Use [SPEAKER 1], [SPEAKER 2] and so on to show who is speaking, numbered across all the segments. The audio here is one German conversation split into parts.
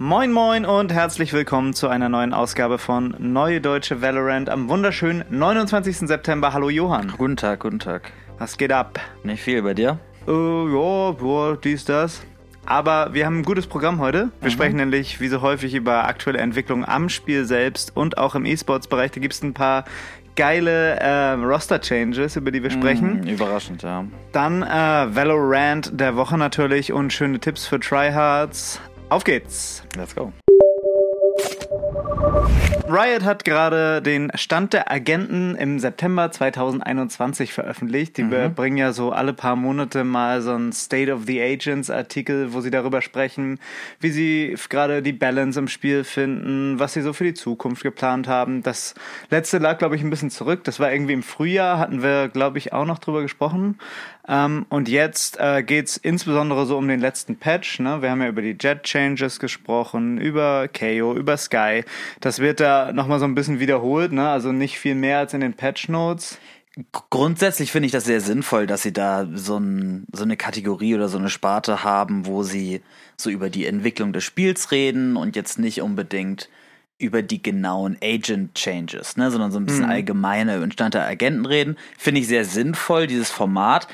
[SPEAKER 1] Moin Moin und herzlich willkommen zu einer neuen Ausgabe von Neue Deutsche Valorant am wunderschönen 29. September. Hallo Johann.
[SPEAKER 2] Guten Tag, guten Tag.
[SPEAKER 1] Was geht ab?
[SPEAKER 2] Nicht viel bei dir?
[SPEAKER 1] Äh, ja, boah, dies, das. Aber wir haben ein gutes Programm heute. Wir mhm. sprechen nämlich wie so häufig über aktuelle Entwicklungen am Spiel selbst und auch im E-Sports-Bereich. Da gibt es ein paar geile äh, Roster-Changes, über die wir sprechen.
[SPEAKER 2] Mm, überraschend, ja.
[SPEAKER 1] Dann äh, Valorant der Woche natürlich und schöne Tipps für Tryhards. Auf geht's.
[SPEAKER 2] Let's go.
[SPEAKER 1] Riot hat gerade den Stand der Agenten im September 2021 veröffentlicht. Die mhm. bringen ja so alle paar Monate mal so ein State of the Agents Artikel, wo sie darüber sprechen, wie sie gerade die Balance im Spiel finden, was sie so für die Zukunft geplant haben. Das letzte lag, glaube ich, ein bisschen zurück. Das war irgendwie im Frühjahr, hatten wir, glaube ich, auch noch drüber gesprochen. Ähm, und jetzt äh, geht es insbesondere so um den letzten Patch. Ne? Wir haben ja über die Jet Changes gesprochen, über KO, über Sky. Das wird da nochmal so ein bisschen wiederholt, ne? also nicht viel mehr als in den Patch Notes.
[SPEAKER 2] Grundsätzlich finde ich das sehr sinnvoll, dass sie da so, ein, so eine Kategorie oder so eine Sparte haben, wo sie so über die Entwicklung des Spiels reden und jetzt nicht unbedingt über die genauen Agent Changes, ne, sondern so ein bisschen mhm. Stand der Agenten reden. Finde ich sehr sinnvoll, dieses Format.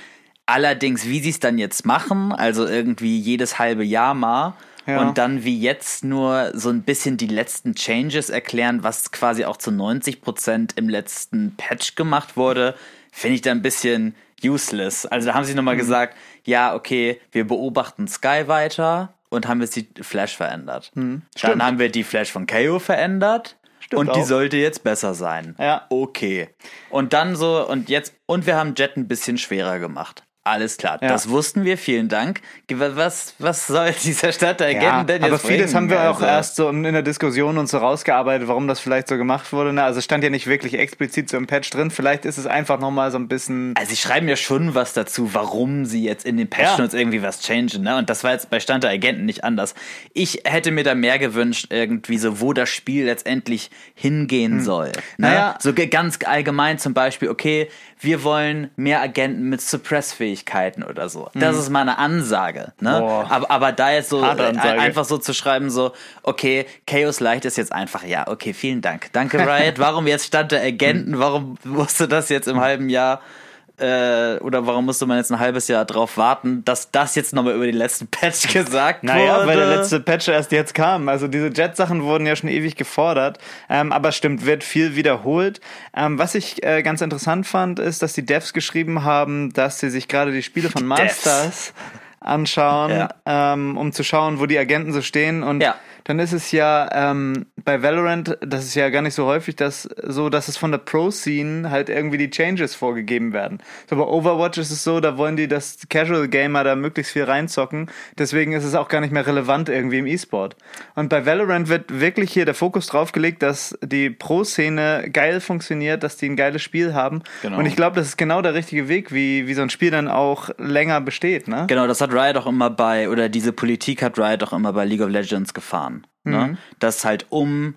[SPEAKER 2] Allerdings, wie sie es dann jetzt machen, also irgendwie jedes halbe Jahr mal ja. und dann wie jetzt nur so ein bisschen die letzten Changes erklären, was quasi auch zu 90 Prozent im letzten Patch gemacht wurde, finde ich da ein bisschen useless. Also da haben sie nochmal mhm. gesagt, ja, okay, wir beobachten Sky weiter und haben jetzt die Flash verändert. Mhm. Dann haben wir die Flash von KO verändert. Stimmt und auch. die sollte jetzt besser sein.
[SPEAKER 1] Ja.
[SPEAKER 2] Okay. Und dann so, und jetzt, und wir haben Jet ein bisschen schwerer gemacht. Alles klar, ja. das wussten wir, vielen Dank. Was, was soll dieser Stadtteil ja, denn jetzt
[SPEAKER 1] Aber vieles bringen? haben wir auch also. erst so in der Diskussion uns so rausgearbeitet, warum das vielleicht so gemacht wurde. Also stand ja nicht wirklich explizit so im Patch drin. Vielleicht ist es einfach nochmal so ein bisschen.
[SPEAKER 2] Also sie schreiben ja schon was dazu, warum sie jetzt in den Patch Notes ja. irgendwie was changen. Ne? Und das war jetzt bei Stand der Agenten nicht anders. Ich hätte mir da mehr gewünscht, irgendwie so, wo das Spiel letztendlich hingehen hm. soll. Ne? Naja. So ganz allgemein zum Beispiel, okay, wir wollen mehr Agenten mit Suppress-Fähigkeiten oder so. Das mhm. ist meine Ansage. Ne? Aber, aber da jetzt so äh, einfach so zu schreiben, so, okay, Chaos Light ist jetzt einfach, ja, okay, vielen Dank. Danke, Riot. Warum jetzt stand der Agenten? Warum musste das jetzt im halben Jahr äh, oder warum musste man jetzt ein halbes Jahr drauf warten, dass das jetzt nochmal über den letzten Patch gesagt naja,
[SPEAKER 1] wurde? Naja, weil der letzte Patch erst jetzt kam. Also diese Jet-Sachen wurden ja schon ewig gefordert. Ähm, aber stimmt, wird viel wiederholt. Ähm, was ich äh, ganz interessant fand, ist, dass die Devs geschrieben haben, dass sie sich gerade die Spiele von Masters anschauen, ja. ähm, um zu schauen, wo die Agenten so stehen. Und ja dann ist es ja ähm, bei Valorant, das ist ja gar nicht so häufig, dass so, dass es von der Pro-Scene halt irgendwie die Changes vorgegeben werden. So bei Overwatch ist es so, da wollen die, dass Casual Gamer da möglichst viel reinzocken. Deswegen ist es auch gar nicht mehr relevant irgendwie im E-Sport. Und bei Valorant wird wirklich hier der Fokus drauf gelegt, dass die Pro-Szene geil funktioniert, dass die ein geiles Spiel haben. Genau. Und ich glaube, das ist genau der richtige Weg, wie, wie so ein Spiel dann auch länger besteht. Ne?
[SPEAKER 2] Genau, das hat Riot auch immer bei, oder diese Politik hat Riot auch immer bei League of Legends gefahren haben. Ne? Mhm. Dass halt um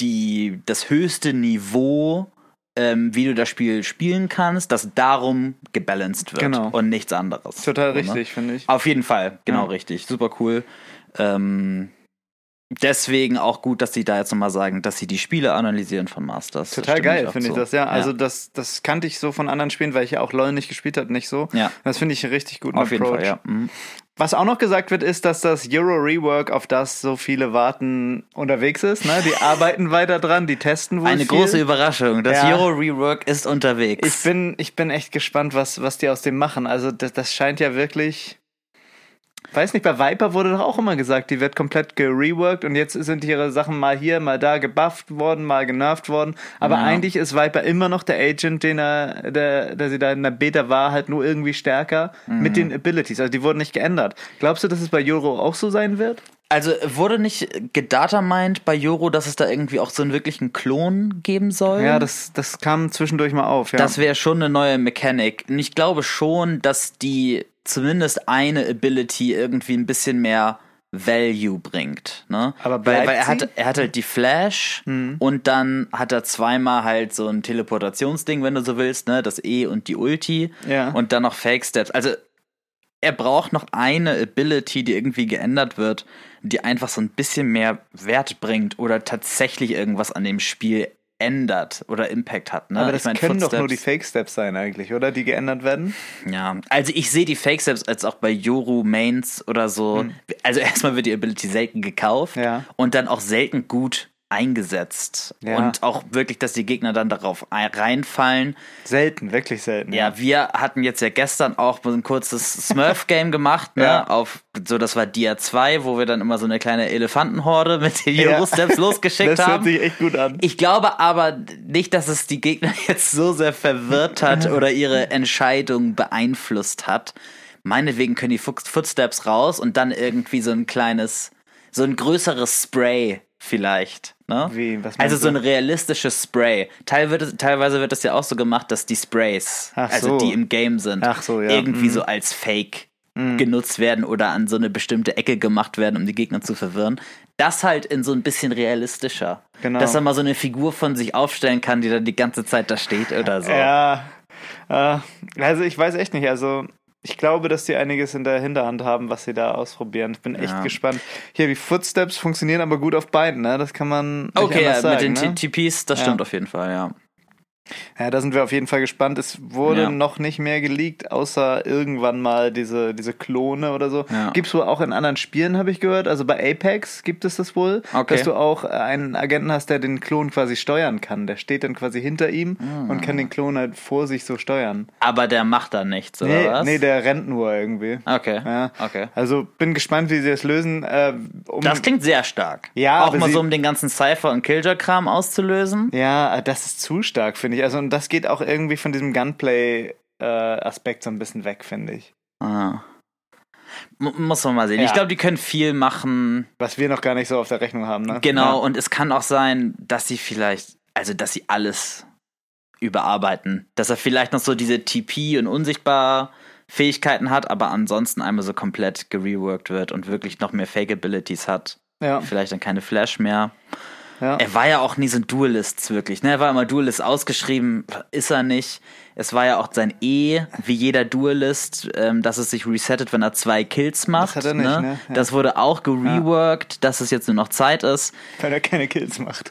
[SPEAKER 2] die, das höchste Niveau, ähm, wie du das Spiel spielen kannst, dass darum gebalanced wird
[SPEAKER 1] genau.
[SPEAKER 2] und nichts anderes.
[SPEAKER 1] Total so, richtig, ne? finde ich.
[SPEAKER 2] Auf jeden Fall, genau ja. richtig. Super cool. Ähm, deswegen auch gut, dass sie da jetzt nochmal sagen, dass sie die Spiele analysieren von Masters.
[SPEAKER 1] Total geil, finde ich das, ja. Also das, das kannte ich so von anderen Spielen, weil ich ja auch LoL nicht gespielt habe, nicht so.
[SPEAKER 2] Ja.
[SPEAKER 1] Das finde ich richtig gut.
[SPEAKER 2] Auf Approach. jeden Fall, ja. Mhm.
[SPEAKER 1] Was auch noch gesagt wird, ist, dass das Euro Rework, auf das so viele warten, unterwegs ist. Ne? Die arbeiten weiter dran, die testen wohl
[SPEAKER 2] Eine
[SPEAKER 1] viel.
[SPEAKER 2] große Überraschung. Das ja. Euro Rework ist unterwegs.
[SPEAKER 1] Ich bin, ich bin echt gespannt, was, was die aus dem machen. Also das, das scheint ja wirklich Weiß nicht, bei Viper wurde doch auch immer gesagt, die wird komplett gereworked und jetzt sind ihre Sachen mal hier, mal da gebufft worden, mal genervt worden. Aber ja. eigentlich ist Viper immer noch der Agent, den er, der, der sie da in der Beta war, halt nur irgendwie stärker mhm. mit den Abilities. Also die wurden nicht geändert. Glaubst du, dass es bei Joro auch so sein wird?
[SPEAKER 2] Also wurde nicht gedatamined bei Joro, dass es da irgendwie auch so einen wirklichen Klon geben soll?
[SPEAKER 1] Ja, das, das kam zwischendurch mal auf, ja.
[SPEAKER 2] Das wäre schon eine neue Mechanik. Und ich glaube schon, dass die zumindest eine Ability irgendwie ein bisschen mehr Value bringt. Ne?
[SPEAKER 1] Aber
[SPEAKER 2] weil, weil er
[SPEAKER 1] sie?
[SPEAKER 2] hat, er hat halt die Flash und dann hat er zweimal halt so ein Teleportationsding, wenn du so willst, ne? Das E und die Ulti
[SPEAKER 1] Ja.
[SPEAKER 2] und dann noch Fake Steps. Also er braucht noch eine Ability, die irgendwie geändert wird, die einfach so ein bisschen mehr Wert bringt oder tatsächlich irgendwas an dem Spiel ändert oder Impact hat. Ne?
[SPEAKER 1] Aber das
[SPEAKER 2] Ich mein,
[SPEAKER 1] können doch nur die
[SPEAKER 2] Footsteps-
[SPEAKER 1] Fake Steps sein eigentlich, oder? Die geändert werden.
[SPEAKER 2] ja, also ich sehe die Fake Steps als auch bei Yoru Mains oder so. Also erstmal wird die Ability selten gekauft
[SPEAKER 1] Hm. Ja.
[SPEAKER 2] und dann auch selten gut eingesetzt.
[SPEAKER 1] Ja.
[SPEAKER 2] Und auch wirklich, dass die Gegner dann darauf ein- reinfallen.
[SPEAKER 1] Selten, wirklich selten.
[SPEAKER 2] Ja, wir hatten jetzt ja gestern auch ein kurzes Smurf-Game gemacht, ne?
[SPEAKER 1] Ja.
[SPEAKER 2] Auf, so, das war Dia 2, wo wir dann immer so eine kleine Elefantenhorde mit den
[SPEAKER 1] Ja.
[SPEAKER 2] Euro-Steps losgeschickt
[SPEAKER 1] Das hört
[SPEAKER 2] haben.
[SPEAKER 1] sich echt gut an.
[SPEAKER 2] Ich glaube aber nicht, dass es die Gegner jetzt so sehr verwirrt hat oder ihre Entscheidung beeinflusst hat. Meinetwegen können die Foot- Footsteps raus und dann irgendwie so ein kleines, so ein größeres Spray vielleicht. Ne?
[SPEAKER 1] Wie, was
[SPEAKER 2] also so ein realistisches Spray. Teil wird, teilweise wird es ja auch so gemacht, dass die Sprays,
[SPEAKER 1] Ach
[SPEAKER 2] also
[SPEAKER 1] so.
[SPEAKER 2] die im Game sind,
[SPEAKER 1] so, ja.
[SPEAKER 2] irgendwie
[SPEAKER 1] Mhm.
[SPEAKER 2] so als Fake genutzt werden oder an so eine bestimmte Ecke gemacht werden, um die Gegner zu verwirren. Das halt in so ein bisschen realistischer.
[SPEAKER 1] Genau.
[SPEAKER 2] Dass er mal so eine Figur von sich aufstellen kann, die dann die ganze Zeit da steht oder so.
[SPEAKER 1] Ja, äh, also ich weiß echt nicht. Also ich glaube, dass die einiges in der Hinterhand haben, was sie da ausprobieren. Ich bin echt
[SPEAKER 2] Ja.
[SPEAKER 1] gespannt. Hier, die Footsteps funktionieren aber gut auf beiden, ne? Das kann man
[SPEAKER 2] Okay, ja,
[SPEAKER 1] sagen,
[SPEAKER 2] mit den
[SPEAKER 1] ne?
[SPEAKER 2] TPs, das
[SPEAKER 1] Ja.
[SPEAKER 2] stimmt auf jeden Fall, ja.
[SPEAKER 1] Ja, da sind wir auf jeden Fall gespannt. Es wurde
[SPEAKER 2] Ja.
[SPEAKER 1] noch nicht mehr geleakt, außer irgendwann mal diese, diese Klone oder so.
[SPEAKER 2] Ja.
[SPEAKER 1] Gibt's wohl auch in anderen Spielen, habe ich gehört. Also bei Apex gibt es das wohl,
[SPEAKER 2] Okay.
[SPEAKER 1] dass du auch einen Agenten hast, der den Klon quasi steuern kann. Der steht dann quasi hinter ihm
[SPEAKER 2] Ah.
[SPEAKER 1] und kann den Klon halt vor sich so steuern.
[SPEAKER 2] Aber der macht da nichts, oder
[SPEAKER 1] Nee,
[SPEAKER 2] was?
[SPEAKER 1] nee, der rennt nur irgendwie.
[SPEAKER 2] okay.
[SPEAKER 1] Ja.
[SPEAKER 2] Okay.
[SPEAKER 1] Also bin gespannt, wie sie das lösen. Äh, um,
[SPEAKER 2] Das klingt sehr stark.
[SPEAKER 1] Ja,
[SPEAKER 2] Auch mal so, um den ganzen Cypher- und Killjoy-Kram auszulösen.
[SPEAKER 1] ja, das ist zu stark, finde ich. Also und das geht auch irgendwie von diesem Gunplay-Aspekt so ein bisschen weg, finde ich.
[SPEAKER 2] Ah. Muss man mal sehen.
[SPEAKER 1] Ja.
[SPEAKER 2] Ich glaube, die können viel machen.
[SPEAKER 1] Was wir noch gar nicht so auf der Rechnung haben, ne?
[SPEAKER 2] Genau, und es kann auch sein, dass sie vielleicht, also dass sie alles überarbeiten. Dass er vielleicht noch so diese TP und unsichtbar Fähigkeiten hat, aber ansonsten einmal so komplett gereworked wird und wirklich noch mehr Fake Abilities hat.
[SPEAKER 1] Ja,
[SPEAKER 2] Vielleicht dann keine Flash mehr.
[SPEAKER 1] Ja.
[SPEAKER 2] Er war ja auch nie so ein Duelist wirklich. Ne? Er war immer Duelist ausgeschrieben, ist er nicht. Es war ja auch sein E, wie jeder Duelist, ähm, dass es sich resettet, wenn er zwei Kills macht.
[SPEAKER 1] hat er nicht, ne? Ja.
[SPEAKER 2] Das wurde auch gereworked, dass es jetzt nur noch Zeit ist.
[SPEAKER 1] Weil er keine Kills macht.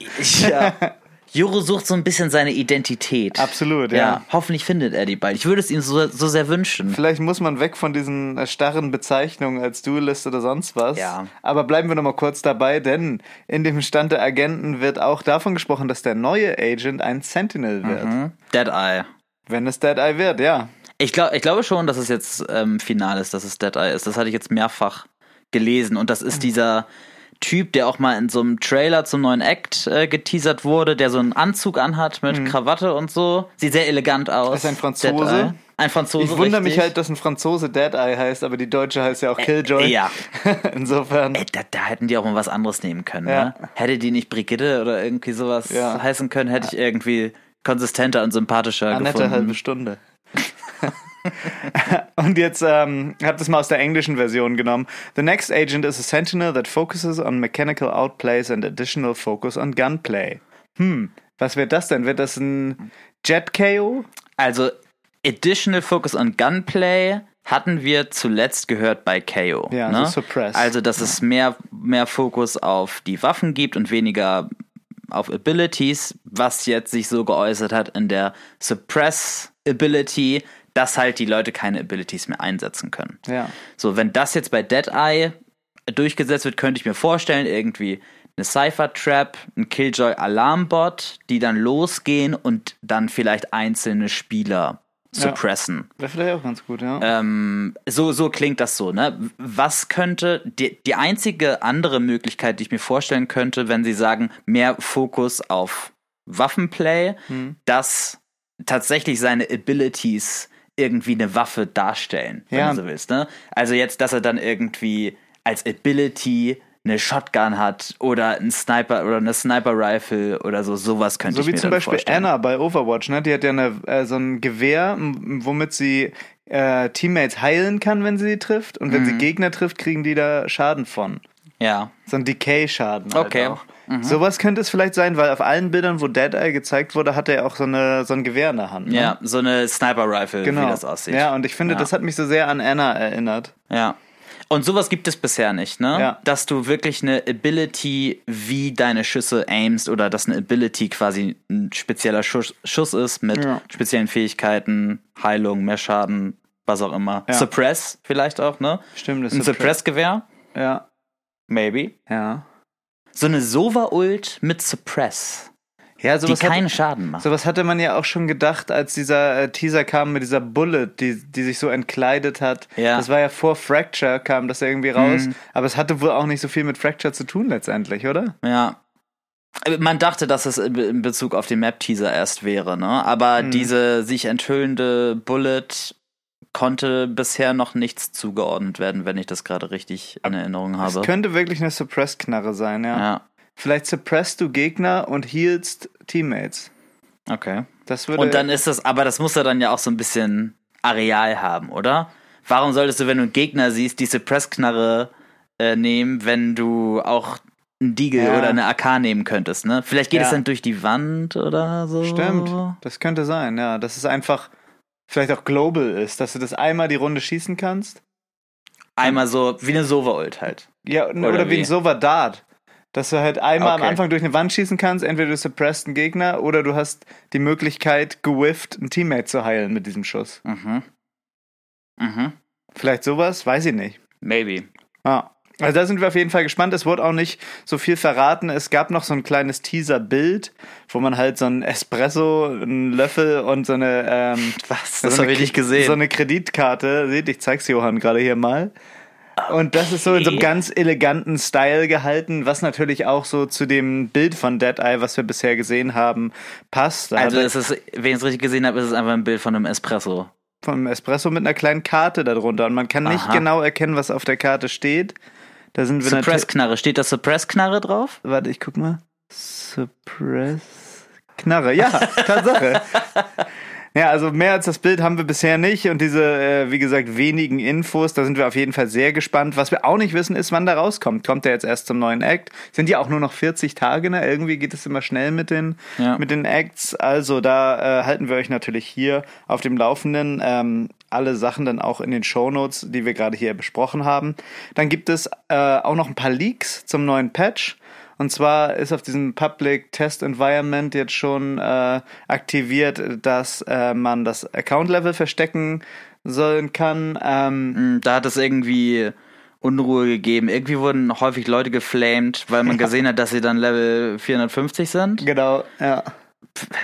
[SPEAKER 2] Ja. Juro sucht so ein bisschen seine Identität.
[SPEAKER 1] Absolut, ja.
[SPEAKER 2] Ja, hoffentlich findet er die bald. Ich würde es ihm so, so sehr wünschen.
[SPEAKER 1] Vielleicht muss man weg von diesen äh, starren Bezeichnungen als Duelist oder sonst was.
[SPEAKER 2] Ja.
[SPEAKER 1] Aber bleiben wir noch mal kurz dabei, denn in dem Stand der Agenten wird auch davon gesprochen, dass der neue Agent ein Sentinel wird.
[SPEAKER 2] Hm? Dead Eye.
[SPEAKER 1] Wenn es Dead Eye wird, ja.
[SPEAKER 2] Ich, glaub, ich glaube schon, dass es jetzt ähm, final ist, dass es Dead Eye ist. Das hatte ich jetzt mehrfach gelesen. Und das
[SPEAKER 1] Mhm.
[SPEAKER 2] ist dieser Typ, der auch mal in so einem Trailer zum neuen Act äh, geteasert wurde, der so einen Anzug anhat mit Krawatte und so. Sieht sehr elegant aus.
[SPEAKER 1] Mhm. Ist ein Franzose?
[SPEAKER 2] Ein Franzose.
[SPEAKER 1] Ich wundere mich halt, dass ein Franzose Dead Eye heißt, aber die deutsche heißt ja auch Killjoy.
[SPEAKER 2] Ja.
[SPEAKER 1] Insofern.
[SPEAKER 2] Ey, da, da hätten die auch mal was anderes nehmen können.
[SPEAKER 1] Ja.
[SPEAKER 2] Ne? Hätte die nicht Brigitte oder irgendwie sowas
[SPEAKER 1] Ja.
[SPEAKER 2] heißen können, hätte ich irgendwie konsistenter und sympathischer
[SPEAKER 1] Annette
[SPEAKER 2] gefunden.
[SPEAKER 1] halbe Stunde. Und jetzt ähm, habt es mal aus der englischen Version genommen. The next agent is a sentinel that focuses on mechanical outplays and additional focus on gunplay. Hm, was wird das denn? Wird das ein Jet KO?
[SPEAKER 2] Also Additional Focus on Gunplay hatten wir zuletzt gehört bei KO.
[SPEAKER 1] Ja,
[SPEAKER 2] ne?
[SPEAKER 1] so Suppress.
[SPEAKER 2] Also, dass es mehr, mehr Fokus auf die Waffen gibt und weniger auf Abilities, was jetzt sich so geäußert hat in der Suppress Ability, dass halt die Leute keine Abilities mehr einsetzen können.
[SPEAKER 1] Ja.
[SPEAKER 2] So, wenn das jetzt bei Dead Eye durchgesetzt wird, könnte ich mir vorstellen, irgendwie eine Cypher Trap, ein Killjoy Alarmbot, die dann losgehen und dann vielleicht einzelne Spieler suppressen.
[SPEAKER 1] Wäre vielleicht auch ganz gut, ja.
[SPEAKER 2] Ähm, so, so klingt das so, ne? Was könnte, die, die einzige andere Möglichkeit, die ich mir vorstellen könnte, wenn sie sagen, mehr Fokus auf Waffenplay,
[SPEAKER 1] Hm.
[SPEAKER 2] dass tatsächlich seine Abilities irgendwie eine Waffe darstellen, wenn
[SPEAKER 1] Ja.
[SPEAKER 2] du so willst, ne? Also jetzt, dass er dann irgendwie als Ability eine Shotgun hat oder ein Sniper oder eine Sniper Rifle oder so, sowas könnte
[SPEAKER 1] So
[SPEAKER 2] ich
[SPEAKER 1] wie
[SPEAKER 2] mir
[SPEAKER 1] zum
[SPEAKER 2] dann
[SPEAKER 1] Beispiel
[SPEAKER 2] vorstellen.
[SPEAKER 1] Anna bei Overwatch, ne? Die hat ja eine, äh, so ein Gewehr, womit sie äh, Teammates heilen kann, wenn sie sie trifft. Und wenn
[SPEAKER 2] Mhm.
[SPEAKER 1] sie Gegner trifft, kriegen die da Schaden von.
[SPEAKER 2] Ja.
[SPEAKER 1] So ein Decay-Schaden. Halt
[SPEAKER 2] Okay. Mhm.
[SPEAKER 1] Sowas könnte es vielleicht sein, weil auf allen Bildern, wo Dead Eye gezeigt wurde, hat er auch so, eine, so ein Gewehr in der Hand. Ne?
[SPEAKER 2] Ja, so eine Sniper Rifle,
[SPEAKER 1] genau.
[SPEAKER 2] wie das aussieht.
[SPEAKER 1] Ja, und ich finde,
[SPEAKER 2] Ja.
[SPEAKER 1] das hat mich so sehr an Anna erinnert.
[SPEAKER 2] Ja. Und sowas gibt es bisher nicht, ne?
[SPEAKER 1] Ja.
[SPEAKER 2] Dass du wirklich eine Ability, wie deine Schüsse aimst oder dass eine Ability quasi ein spezieller Schuss, Schuss ist mit
[SPEAKER 1] Ja.
[SPEAKER 2] speziellen Fähigkeiten, Heilung, mehr Schaden, was auch immer.
[SPEAKER 1] Ja.
[SPEAKER 2] Suppress vielleicht auch, ne?
[SPEAKER 1] Stimmt, das
[SPEAKER 2] Ein
[SPEAKER 1] ist
[SPEAKER 2] Suppress-Gewehr?
[SPEAKER 1] Ja,
[SPEAKER 2] Maybe.
[SPEAKER 1] ja.
[SPEAKER 2] So eine Sova-Ult mit Suppress,
[SPEAKER 1] Ja,
[SPEAKER 2] die
[SPEAKER 1] sowas hat,
[SPEAKER 2] keinen Schaden macht.
[SPEAKER 1] Sowas hatte man ja auch schon gedacht, als dieser äh, Teaser kam mit dieser Bullet, die, die sich so entkleidet hat.
[SPEAKER 2] Ja.
[SPEAKER 1] Das war ja vor Fracture, kam das irgendwie raus.
[SPEAKER 2] Mhm.
[SPEAKER 1] Aber es hatte wohl auch nicht so viel mit Fracture zu tun letztendlich, oder?
[SPEAKER 2] Ja. Man dachte, dass es in Bezug auf den Map-Teaser erst wäre, ne? Aber
[SPEAKER 1] Mhm.
[SPEAKER 2] diese sich enthüllende Bullet konnte bisher noch nichts zugeordnet werden, wenn ich das gerade richtig in Erinnerung
[SPEAKER 1] Es
[SPEAKER 2] habe.
[SPEAKER 1] könnte wirklich eine Suppress-Knarre sein, ja.
[SPEAKER 2] Ja,
[SPEAKER 1] Vielleicht suppresst du Gegner und healst Teammates.
[SPEAKER 2] okay.
[SPEAKER 1] Das würde.
[SPEAKER 2] Und dann ist das, aber das muss ja dann ja auch so ein bisschen Areal haben, oder? Warum solltest du, wenn du einen Gegner siehst, die Suppress-Knarre äh, nehmen, wenn du auch einen Deagle
[SPEAKER 1] Ja.
[SPEAKER 2] oder eine AK nehmen könntest, ne? Vielleicht geht
[SPEAKER 1] Ja.
[SPEAKER 2] es dann durch die Wand oder so.
[SPEAKER 1] Stimmt, das könnte sein, ja. Dass es einfach vielleicht auch global ist, dass du das einmal die Runde schießen kannst.
[SPEAKER 2] Einmal so, wie eine Sova-Ult halt.
[SPEAKER 1] Ja, oder,
[SPEAKER 2] Oder
[SPEAKER 1] wie ein Sova Dart. Dass du halt einmal
[SPEAKER 2] Okay.
[SPEAKER 1] am Anfang durch eine Wand schießen kannst, entweder du suppresst einen Gegner oder du hast die Möglichkeit, gewifft ein Teammate zu heilen mit diesem Schuss.
[SPEAKER 2] Mhm. Mhm.
[SPEAKER 1] Vielleicht sowas, weiß ich nicht.
[SPEAKER 2] Maybe.
[SPEAKER 1] Ah. Also da sind wir auf jeden Fall gespannt. Es wurde auch nicht so viel verraten. Es gab noch so ein kleines Teaser-Bild, wo man halt so ein Espresso, einen Löffel und so eine ähm,
[SPEAKER 2] Was?
[SPEAKER 1] so
[SPEAKER 2] Das
[SPEAKER 1] eine
[SPEAKER 2] habe ich nicht gesehen.
[SPEAKER 1] So eine Kreditkarte. Seht, ich zeig's Johann gerade hier mal. Und das ist so in so einem
[SPEAKER 2] Okay.
[SPEAKER 1] ganz eleganten Style gehalten, was natürlich auch so zu dem Bild von Dead Eye, was wir bisher gesehen haben, passt.
[SPEAKER 2] Also
[SPEAKER 1] er
[SPEAKER 2] es ist, wenn ich es richtig gesehen habe, ist es einfach ein Bild von einem Espresso.
[SPEAKER 1] vom Espresso mit einer kleinen Karte darunter und man kann nicht
[SPEAKER 2] Aha.
[SPEAKER 1] genau erkennen, was auf der Karte steht. Da sind wir.
[SPEAKER 2] Suppress-Knarre. Steht da Suppress-Knarre drauf?
[SPEAKER 1] Warte, ich guck mal. Suppress. Knarre, ja, Tatsache. Ja, also mehr als das Bild haben wir bisher nicht und diese, äh, wie gesagt, wenigen Infos, da sind wir auf jeden Fall sehr gespannt. Was wir auch nicht wissen, ist, wann der rauskommt. Kommt der jetzt erst zum neuen Act? Sind ja auch nur noch 40 Tage, ne? Irgendwie geht es immer schnell mit den,
[SPEAKER 2] Ja.
[SPEAKER 1] mit den Acts. Also da äh, halten wir euch natürlich hier auf dem Laufenden. Ähm, alle Sachen dann auch in den Shownotes, die wir gerade hier besprochen haben. Dann gibt es äh, auch noch ein paar Leaks zum neuen Patch. Und zwar ist auf diesem Public Test Environment jetzt schon äh, aktiviert, dass äh, man das Account Level verstecken sollen kann. Ähm,
[SPEAKER 2] Hm, Da hat es irgendwie Unruhe gegeben. Irgendwie wurden häufig Leute geflamed, weil man gesehen hat, dass sie dann Level 450 sind.
[SPEAKER 1] genau, ja.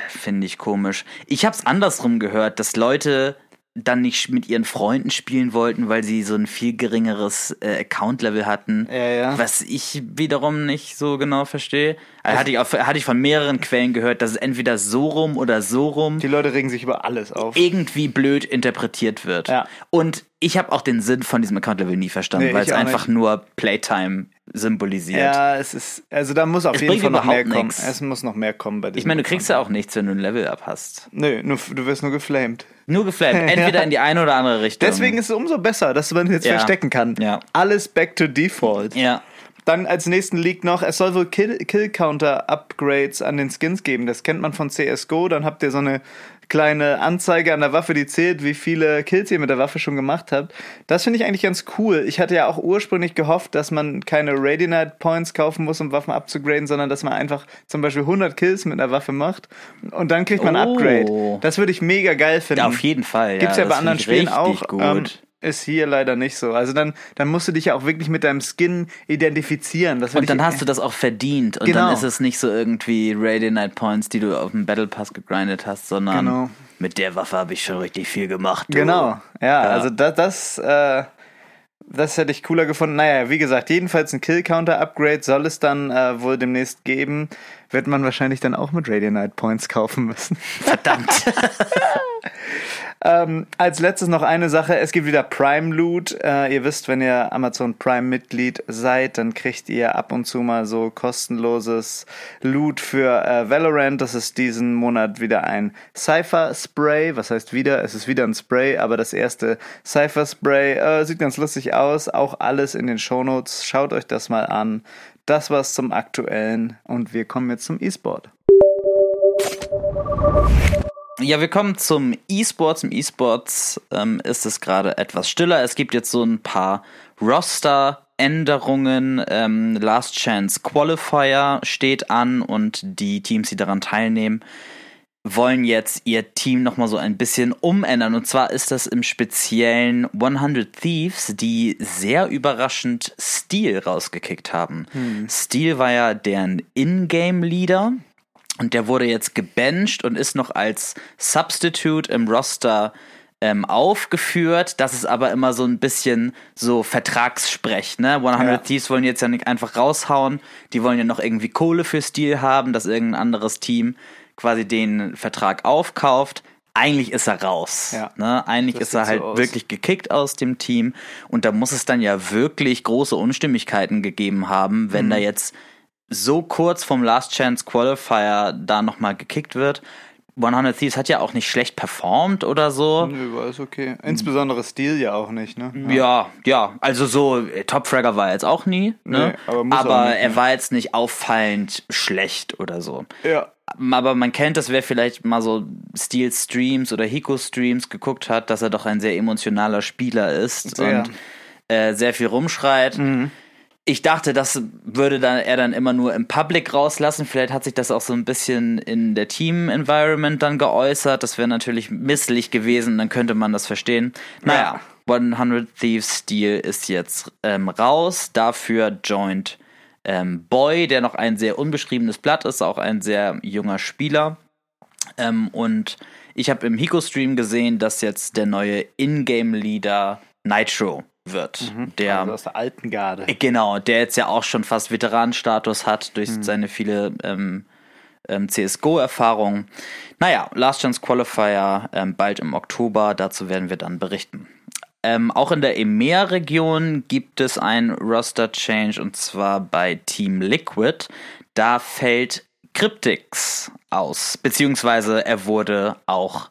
[SPEAKER 2] Finde ich komisch. Ich habe es andersrum gehört, dass Leute dann nicht mit ihren Freunden spielen wollten, weil sie so ein viel geringeres äh, Account-Level hatten.
[SPEAKER 1] Ja, ja.
[SPEAKER 2] Was ich wiederum nicht so genau verstehe. Also hatte, ich auch, hatte ich von mehreren Quellen gehört, dass es entweder so rum oder so rum
[SPEAKER 1] Die Leute regen sich über alles auf.
[SPEAKER 2] irgendwie blöd interpretiert wird.
[SPEAKER 1] Ja.
[SPEAKER 2] Und ich habe auch den Sinn von diesem Account-Level nie verstanden,
[SPEAKER 1] Nee,
[SPEAKER 2] weil es einfach
[SPEAKER 1] nicht.
[SPEAKER 2] nur Playtime symbolisiert.
[SPEAKER 1] Ja, es ist, also da muss auf
[SPEAKER 2] Es
[SPEAKER 1] jeden Fall noch mehr kommen.
[SPEAKER 2] nix.
[SPEAKER 1] Es muss noch mehr kommen bei diesem
[SPEAKER 2] Ich meine, du kriegst ja auch nichts, wenn du ein Level-Up hast.
[SPEAKER 1] Nö, nur, du wirst nur geflamed.
[SPEAKER 2] Nur geflammt. Entweder in die eine oder andere Richtung.
[SPEAKER 1] Deswegen ist es umso besser, dass man jetzt
[SPEAKER 2] Ja.
[SPEAKER 1] verstecken kann.
[SPEAKER 2] Ja.
[SPEAKER 1] Alles back to default.
[SPEAKER 2] Ja.
[SPEAKER 1] Dann als nächsten liegt noch, es soll wohl Kill- Kill-Counter-Upgrades an den Skins geben. Das kennt man von CSGO. Dann habt ihr so eine kleine Anzeige an der Waffe, die zählt, wie viele Kills ihr mit der Waffe schon gemacht habt. Das finde ich eigentlich ganz cool. Ich hatte ja auch ursprünglich gehofft, dass man keine Radiant Points kaufen muss, um Waffen abzugraden, sondern dass man einfach zum Beispiel 100 Kills mit einer Waffe macht und dann kriegt man ein
[SPEAKER 2] Oh.
[SPEAKER 1] Upgrade. Das würde ich mega geil finden.
[SPEAKER 2] ja, auf jeden Fall.
[SPEAKER 1] Gibt's ja,
[SPEAKER 2] das
[SPEAKER 1] bei anderen Spielen auch. Ähm, ist hier leider nicht so. Also dann, dann musst du dich ja auch wirklich mit deinem Skin identifizieren.
[SPEAKER 2] Und dann hast du das auch verdient. Und
[SPEAKER 1] Genau.
[SPEAKER 2] dann ist es nicht so irgendwie Radiant Night Points, die du auf dem Battle Pass gegrindet hast, sondern
[SPEAKER 1] Genau.
[SPEAKER 2] mit der Waffe habe ich schon richtig viel gemacht. Du.
[SPEAKER 1] Genau, ja, also das, das, äh, das hätte ich cooler gefunden. Naja, wie gesagt, jedenfalls ein Kill-Counter-Upgrade soll es dann äh, wohl demnächst geben. Wird man wahrscheinlich dann auch mit Radiant Night Points kaufen müssen.
[SPEAKER 2] Verdammt.
[SPEAKER 1] Ähm, als letztes noch eine Sache. Es gibt wieder Prime Loot. Äh, ihr wisst, wenn ihr Amazon Prime Mitglied seid, dann kriegt ihr ab und zu mal so kostenloses Loot für äh, Valorant. Das ist diesen Monat wieder ein Cypher Spray. Was heißt wieder? Es ist wieder ein Spray, aber das erste Cypher Spray äh, sieht ganz lustig aus. Auch alles in den Shownotes. Schaut euch das mal an. Das war's zum Aktuellen und wir kommen jetzt zum E-Sport.
[SPEAKER 2] Ja, wir kommen zum E-Sports. Im E-Sports ähm, ist es gerade etwas stiller. Es gibt jetzt so ein paar Roster-Änderungen. Ähm, Last Chance Qualifier steht an und die Teams, die daran teilnehmen, wollen jetzt ihr Team nochmal so ein bisschen umändern. Und zwar ist das im speziellen 100 Thieves, die sehr überraschend Steel rausgekickt haben. Hm. Steel war ja deren Ingame-Leader und der wurde jetzt gebencht und ist noch als Substitute im Roster ähm, aufgeführt. Das ist aber immer so ein bisschen so Vertragssprech. Ne? 100 ja. Thieves wollen jetzt ja nicht einfach raushauen. Die wollen ja noch irgendwie Kohle für Stil haben, dass irgendein anderes Team quasi den Vertrag aufkauft. Eigentlich ist er raus. Ja, ne? Eigentlich ist er halt so wirklich gekickt aus dem Team. Und da muss es dann ja wirklich große Unstimmigkeiten gegeben haben, wenn mhm. da jetzt so kurz vom Last Chance Qualifier da nochmal gekickt wird. 100 Thieves hat ja auch nicht schlecht performt oder so.
[SPEAKER 1] Nö, war alles okay. Insbesondere Steel ja auch nicht, ne?
[SPEAKER 2] Ja, ja. ja. Also so, äh, Top Fragger war er jetzt auch nie, ne? Nee, aber, aber nicht, er ne? war jetzt nicht auffallend schlecht oder so.
[SPEAKER 1] Ja.
[SPEAKER 2] Aber man kennt das, wer vielleicht mal so Steel Streams oder Hiko Streams geguckt hat, dass er doch ein sehr emotionaler Spieler ist sehr. und äh, sehr viel rumschreit. Mhm ich dachte, das würde dann er dann immer nur im Public rauslassen. Vielleicht hat sich das auch so ein bisschen in der Team-Environment dann geäußert. Das wäre natürlich misslich gewesen, dann könnte man das verstehen. Naja, ja. 100 Thieves Steel ist jetzt ähm, raus. Dafür joint ähm, Boy, der noch ein sehr unbeschriebenes Blatt ist, auch ein sehr junger Spieler. Ähm, und ich habe im Hiko-Stream gesehen, dass jetzt der neue Ingame-Leader Nitro wird. Mhm, der
[SPEAKER 1] also aus der alten Garde.
[SPEAKER 2] Äh, genau, der jetzt ja auch schon fast Veteranenstatus hat durch mhm. seine viele ähm, ähm, CSGO-Erfahrungen. Naja, Last Chance Qualifier ähm, bald im Oktober, dazu werden wir dann berichten. Ähm, auch in der EMEA-Region gibt es ein Roster-Change und zwar bei Team Liquid. Da fällt Cryptix aus, beziehungsweise er wurde auch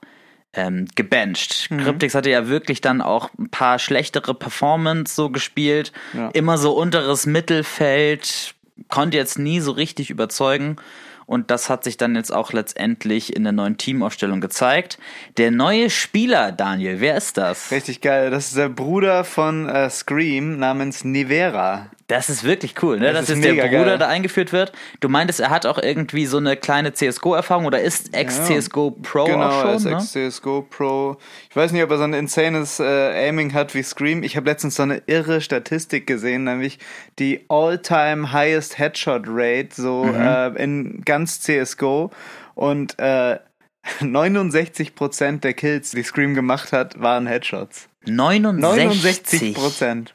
[SPEAKER 2] ähm, gebencht. Mhm. Cryptix hatte ja wirklich dann auch ein paar schlechtere Performance so gespielt. Ja. Immer so unteres Mittelfeld, konnte jetzt nie so richtig überzeugen. Und das hat sich dann jetzt auch letztendlich in der neuen Teamaufstellung gezeigt. Der neue Spieler, Daniel, wer ist das?
[SPEAKER 1] Richtig geil. Das ist der Bruder von äh, Scream namens Nivera.
[SPEAKER 2] Das ist wirklich cool, ne? Das dass ist der Bruder geil. da eingeführt wird. Du meintest, er hat auch irgendwie so eine kleine CSGO-Erfahrung oder ist Ex-CSGO Pro
[SPEAKER 1] genau,
[SPEAKER 2] auch schon?
[SPEAKER 1] Genau, er ist ne? Ex-CSGO Pro. Ich weiß nicht, ob er so ein insanes äh, Aiming hat wie Scream. Ich habe letztens so eine irre Statistik gesehen, nämlich die All-Time Highest Headshot Rate so mhm. äh, in ganz CSGO und äh, 69% der Kills, die Scream gemacht hat, waren Headshots.
[SPEAKER 2] 69
[SPEAKER 1] Prozent.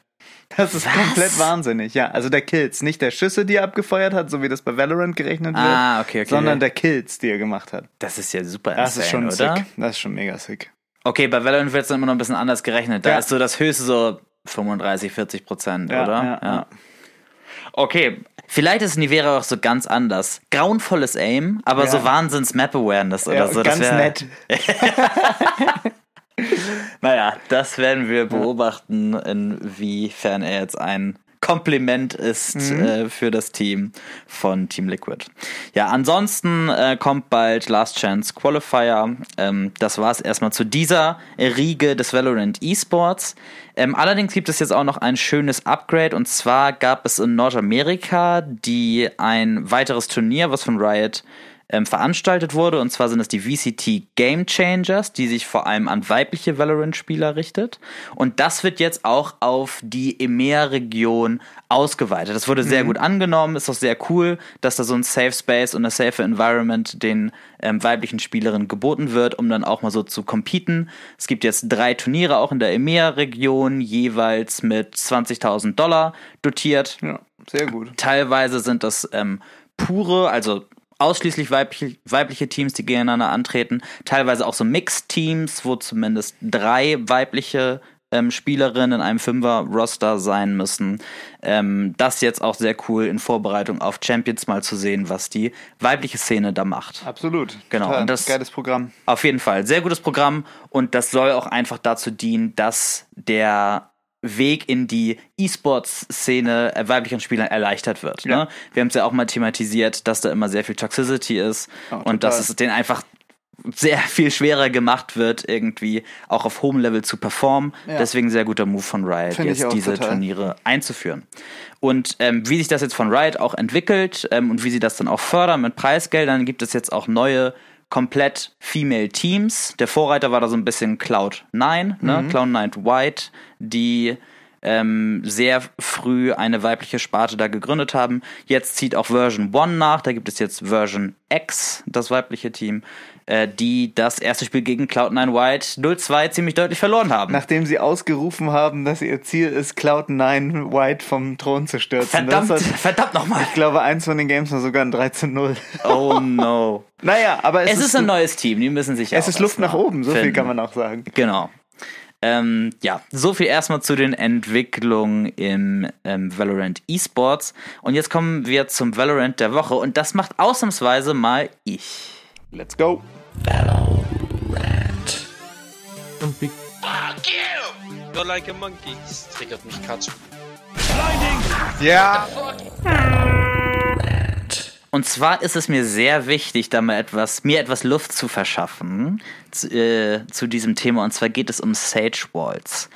[SPEAKER 1] Das ist Was? komplett wahnsinnig, ja. Also der Kills, nicht der Schüsse, die er abgefeuert hat, so wie das bei Valorant gerechnet wird,
[SPEAKER 2] ah, okay, okay.
[SPEAKER 1] sondern der Kills, die er gemacht hat.
[SPEAKER 2] Das ist ja super
[SPEAKER 1] Das
[SPEAKER 2] insane,
[SPEAKER 1] ist schon
[SPEAKER 2] oder?
[SPEAKER 1] sick. Das ist schon mega sick.
[SPEAKER 2] Okay, bei Valorant wird es immer noch ein bisschen anders gerechnet. Da ja. ist so das höchste so 35, 40 Prozent, ja, oder? Ja, ja. Okay, vielleicht ist Nivera auch so ganz anders. Grauenvolles Aim, aber so Wahnsinns Map Awareness oder so.
[SPEAKER 1] Ganz nett.
[SPEAKER 2] naja, das werden wir beobachten, inwiefern er jetzt ein Kompliment ist mhm. äh, für das Team von Team Liquid. Ja, ansonsten äh, kommt bald Last Chance Qualifier. Ähm, das war es erstmal zu dieser Riege des Valorant Esports. Ähm, allerdings gibt es jetzt auch noch ein schönes Upgrade und zwar gab es in Nordamerika die ein weiteres Turnier, was von Riot ähm, veranstaltet wurde. Und zwar sind es die VCT Game Changers, die sich vor allem an weibliche Valorant-Spieler richtet. Und das wird jetzt auch auf die EMEA-Region ausgeweitet. Das wurde sehr mhm. gut angenommen, ist auch sehr cool, dass da so ein Safe Space und eine safe Environment den ähm, weiblichen Spielerinnen geboten wird, um dann auch mal so zu competen. Es gibt jetzt drei Turniere auch in der EMEA-Region, jeweils mit 20.000 Dollar dotiert.
[SPEAKER 1] Ja, sehr gut.
[SPEAKER 2] Teilweise sind das ähm, pure, also ausschließlich weibliche, weibliche Teams, die gegeneinander antreten. Teilweise auch so Mixed-Teams, wo zumindest drei weibliche ähm, Spielerinnen in einem Fünfer-Roster sein müssen. Ähm, das jetzt auch sehr cool in Vorbereitung auf Champions mal zu sehen, was die weibliche Szene da macht.
[SPEAKER 1] Absolut.
[SPEAKER 2] Genau.
[SPEAKER 1] Total.
[SPEAKER 2] Und das
[SPEAKER 1] Geiles Programm.
[SPEAKER 2] Auf jeden Fall. Sehr gutes Programm und das soll auch einfach dazu dienen, dass der Weg in die E-Sports-Szene äh, weiblichen Spielern erleichtert wird.
[SPEAKER 1] Ja.
[SPEAKER 2] Ne? Wir haben es ja auch mal thematisiert, dass da immer sehr viel Toxicity ist
[SPEAKER 1] Oh,
[SPEAKER 2] und dass es denen einfach sehr viel schwerer gemacht wird, irgendwie auch auf hohem Level zu performen.
[SPEAKER 1] Ja.
[SPEAKER 2] Deswegen sehr guter Move von Riot,
[SPEAKER 1] Finde ich
[SPEAKER 2] jetzt diese
[SPEAKER 1] total.
[SPEAKER 2] Turniere einzuführen. Und ähm, wie sich das jetzt von Riot auch entwickelt ähm, und wie sie das dann auch fördern mit Preisgeldern, gibt es jetzt auch neue komplett Female Teams. Der Vorreiter war da so ein bisschen Cloud9, ne?
[SPEAKER 1] Mhm.
[SPEAKER 2] Cloud9 White, die ähm, sehr früh eine weibliche Sparte da gegründet haben. Jetzt zieht auch Version 1 nach, da gibt es jetzt Version X, das weibliche Team, äh, die das erste Spiel gegen Cloud9 White 0-2 ziemlich deutlich verloren haben.
[SPEAKER 1] Nachdem sie ausgerufen haben, dass ihr Ziel ist, Cloud9 White vom Thron zu stürzen.
[SPEAKER 2] verdammt,
[SPEAKER 1] Das hat,
[SPEAKER 2] verdammt nochmal.
[SPEAKER 1] ich glaube, eins von den Games war sogar ein 13-0.
[SPEAKER 2] Oh no.
[SPEAKER 1] naja, aber es,
[SPEAKER 2] Es ist ein neues Team, die müssen sich
[SPEAKER 1] es ist Luft nach oben, so viel
[SPEAKER 2] finden.
[SPEAKER 1] kann man auch sagen.
[SPEAKER 2] Genau. Ähm, ja, so viel erstmal zu den Entwicklungen im ähm, Valorant eSports. Und jetzt kommen wir zum Valorant der Woche und das macht ausnahmsweise mal ich.
[SPEAKER 1] Let's go.
[SPEAKER 3] Und wie
[SPEAKER 4] Fuck you! You're like a monkey. Das triggert mich Katsu.
[SPEAKER 1] Ja.
[SPEAKER 2] Und zwar ist es mir sehr wichtig, da mal etwas, mir etwas Luft zu verschaffen zu, äh, zu diesem Thema. Und zwar geht es um Sage Walls.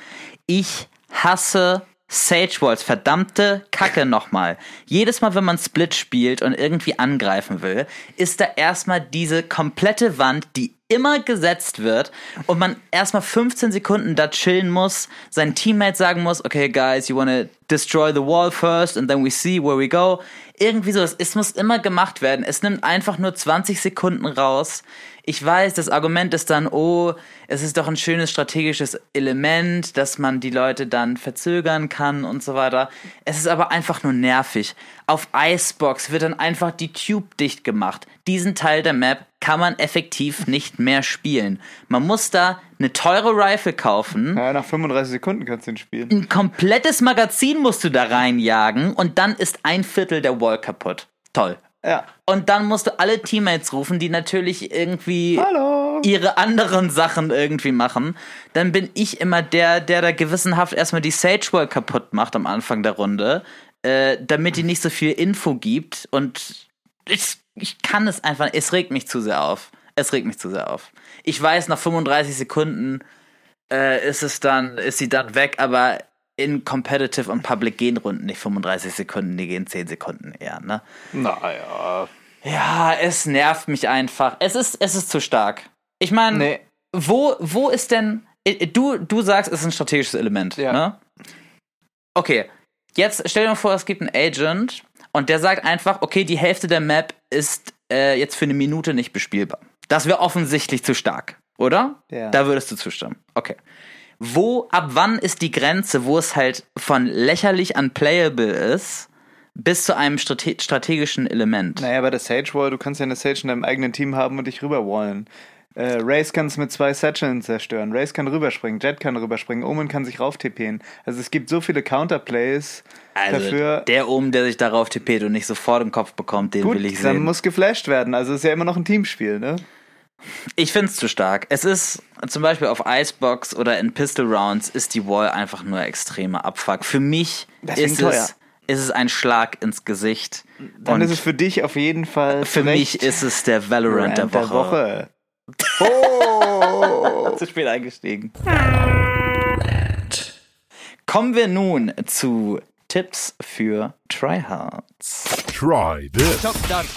[SPEAKER 2] Ich hasse Sage Walls. Verdammte Kacke nochmal. Jedes Mal, wenn man Split spielt und irgendwie angreifen will, ist da erstmal diese komplette Wand, die immer gesetzt wird und man erstmal 15 Sekunden da chillen muss, seinen Teammate sagen muss, okay guys, you wanna destroy the wall first and then we see where we go. Irgendwie so, es, muss immer gemacht werden. Es nimmt einfach nur 20 Sekunden raus. Ich weiß, das Argument ist dann, oh, es ist doch ein schönes strategisches Element, dass man die Leute dann verzögern kann und so weiter. Es ist aber einfach nur nervig. Auf Icebox wird dann einfach die Tube dicht gemacht. Diesen Teil der Map kann man effektiv nicht mehr spielen. Man muss da eine teure Rifle kaufen.
[SPEAKER 1] ja, nach 35 Sekunden kannst du ihn spielen.
[SPEAKER 2] Ein komplettes Magazin musst du da reinjagen und dann ist ein Viertel der Wall kaputt. Toll.
[SPEAKER 1] Ja.
[SPEAKER 2] Und dann musst du alle Teammates rufen, die natürlich irgendwie
[SPEAKER 1] Hallo.
[SPEAKER 2] ihre anderen Sachen irgendwie machen. Dann bin ich immer der, der da gewissenhaft erstmal die Sage Wall kaputt macht am Anfang der Runde, äh, damit die nicht so viel Info gibt. Und ich, ich kann es einfach, es regt mich zu sehr auf. Es regt mich zu sehr auf. Ich weiß, nach 35 Sekunden äh, ist es dann, ist sie dann weg, aber in Competitive und Public gehen Runden nicht 35 Sekunden, die gehen 10 Sekunden eher, ne?
[SPEAKER 1] Naja.
[SPEAKER 2] Ja, es nervt mich einfach. Es ist, es ist zu stark. Ich meine,
[SPEAKER 1] Nee.
[SPEAKER 2] wo, wo ist denn. äh, Du, du sagst, es ist ein strategisches Element.
[SPEAKER 1] Ja.
[SPEAKER 2] Ne? Okay, jetzt stell dir mal vor, es gibt einen Agent und der sagt einfach, okay, die Hälfte der Map ist äh, jetzt für eine Minute nicht bespielbar. Das wäre offensichtlich zu stark, oder?
[SPEAKER 1] Ja.
[SPEAKER 2] Da würdest du zustimmen. Okay. Wo, ab wann ist die Grenze, wo es halt von lächerlich unplayable ist, bis zu einem strate strategischen Element?
[SPEAKER 1] Naja, bei der Sage Wall, du kannst ja eine Sage in deinem eigenen Team haben und dich rüberwallen. Äh, Race kann es mit zwei Satcheln zerstören. Race kann rüberspringen, Jet kann rüberspringen, Omen kann sich rauftippen. Also es gibt so viele Counterplays
[SPEAKER 2] Also
[SPEAKER 1] dafür.
[SPEAKER 2] der oben, der sich darauf tippet und nicht sofort im Kopf bekommt, den
[SPEAKER 1] Gut,
[SPEAKER 2] will ich
[SPEAKER 1] dann
[SPEAKER 2] sehen.
[SPEAKER 1] muss geflasht werden. Also es ist ja immer noch ein Teamspiel, ne?
[SPEAKER 2] Ich find's zu stark. Es ist zum Beispiel auf Icebox oder in Pistol Rounds ist die Wall einfach nur extremer Abfuck. Für mich
[SPEAKER 1] Deswegen
[SPEAKER 2] ist
[SPEAKER 1] teuer.
[SPEAKER 2] es, ist es ein Schlag ins Gesicht.
[SPEAKER 1] Dann
[SPEAKER 2] und
[SPEAKER 1] ist es für dich auf jeden Fall
[SPEAKER 2] für mich ist es der Valorant der
[SPEAKER 1] Brand
[SPEAKER 2] Woche.
[SPEAKER 1] Oh!
[SPEAKER 2] Zu spät eingestiegen. Kommen wir nun zu Tipps für Tryhards.
[SPEAKER 3] Try this.
[SPEAKER 5] Für Tryhards.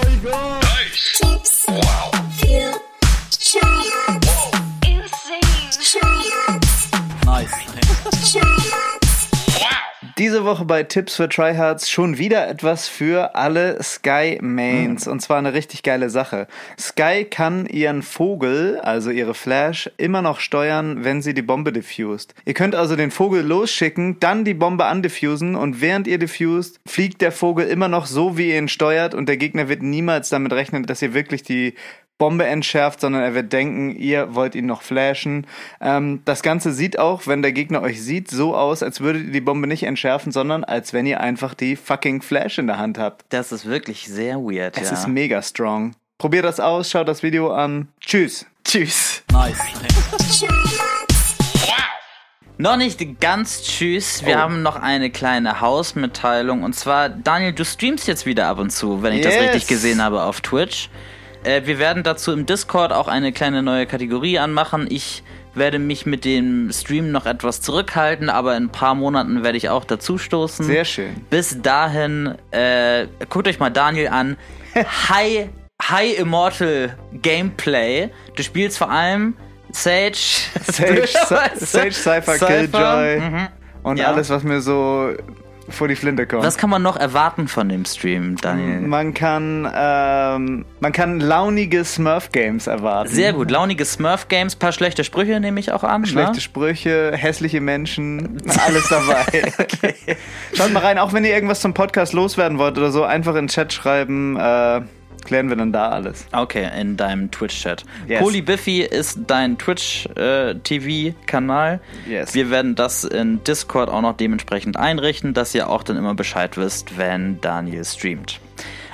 [SPEAKER 6] Insane.
[SPEAKER 5] Tryhards.
[SPEAKER 2] Nice.
[SPEAKER 5] Tryhards.
[SPEAKER 1] Diese Woche bei Tipps für Tryhards schon wieder etwas für alle Sky Mains. Und zwar eine richtig geile Sache. Sky kann ihren Vogel, also ihre Flash, immer noch steuern, wenn sie die Bombe diffused. Ihr könnt also den Vogel losschicken, dann die Bombe undiffusen und während ihr diffused, fliegt der Vogel immer noch so, wie ihr ihn steuert und der Gegner wird niemals damit rechnen, dass ihr wirklich die Bombe entschärft, sondern er wird denken, ihr wollt ihn noch flashen. Ähm, das Ganze sieht auch, wenn der Gegner euch sieht, so aus, als würdet ihr die Bombe nicht entschärfen, sondern als wenn ihr einfach die fucking Flash in der Hand habt.
[SPEAKER 2] Das ist wirklich sehr weird.
[SPEAKER 1] Es
[SPEAKER 2] ja.
[SPEAKER 1] ist mega strong. Probiert das aus, schaut das Video an. Tschüss.
[SPEAKER 2] Tschüss.
[SPEAKER 5] Tryhards.
[SPEAKER 2] Noch nicht ganz tschüss. Wir
[SPEAKER 1] Oh.
[SPEAKER 2] haben noch eine kleine Hausmitteilung. Und zwar, Daniel, du streamst jetzt wieder ab und zu, wenn ich das
[SPEAKER 1] Yes.
[SPEAKER 2] richtig gesehen habe, auf Twitch. Äh, wir werden dazu im Discord auch eine kleine neue Kategorie anmachen. Ich werde mich mit dem Stream noch etwas zurückhalten, aber in ein paar Monaten werde ich auch dazu stoßen.
[SPEAKER 1] Sehr schön.
[SPEAKER 2] Bis dahin, äh, guckt euch mal Daniel an. High, High Immortal Gameplay. Du spielst vor allem Sage,
[SPEAKER 1] Sage, Sage Cypher, Killjoy
[SPEAKER 2] Mhm.
[SPEAKER 1] und
[SPEAKER 2] Ja.
[SPEAKER 1] alles, was mir so vor die Flinte kommt.
[SPEAKER 2] Was kann man noch erwarten von dem Stream, Daniel?
[SPEAKER 1] man kann, ähm, man kann launige Smurf-Games erwarten.
[SPEAKER 2] Sehr gut. Launige Smurf-Games, paar schlechte Sprüche nehme ich auch an.
[SPEAKER 1] Schlechte
[SPEAKER 2] ne?
[SPEAKER 1] Sprüche, hässliche Menschen, alles dabei. Schaut mal rein, auch wenn ihr irgendwas zum Podcast loswerden wollt oder so, einfach in den Chat schreiben, äh, klären wir dann da alles.
[SPEAKER 2] Okay, in deinem Twitch-Chat.
[SPEAKER 1] Yes.
[SPEAKER 2] Poli Biffy ist dein Twitch-TV-Kanal.
[SPEAKER 1] Yes.
[SPEAKER 2] Wir werden das in Discord auch noch dementsprechend einrichten, dass ihr auch dann immer Bescheid wisst, wenn Daniel streamt.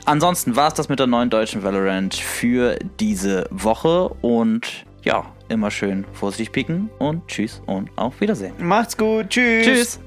[SPEAKER 2] Ansonsten war es das mit der neuen deutschen Valorant für diese Woche und ja, immer schön vorsichtig picken und tschüss und auf Wiedersehen.
[SPEAKER 1] Macht's gut, tschüss.
[SPEAKER 2] Tschüss.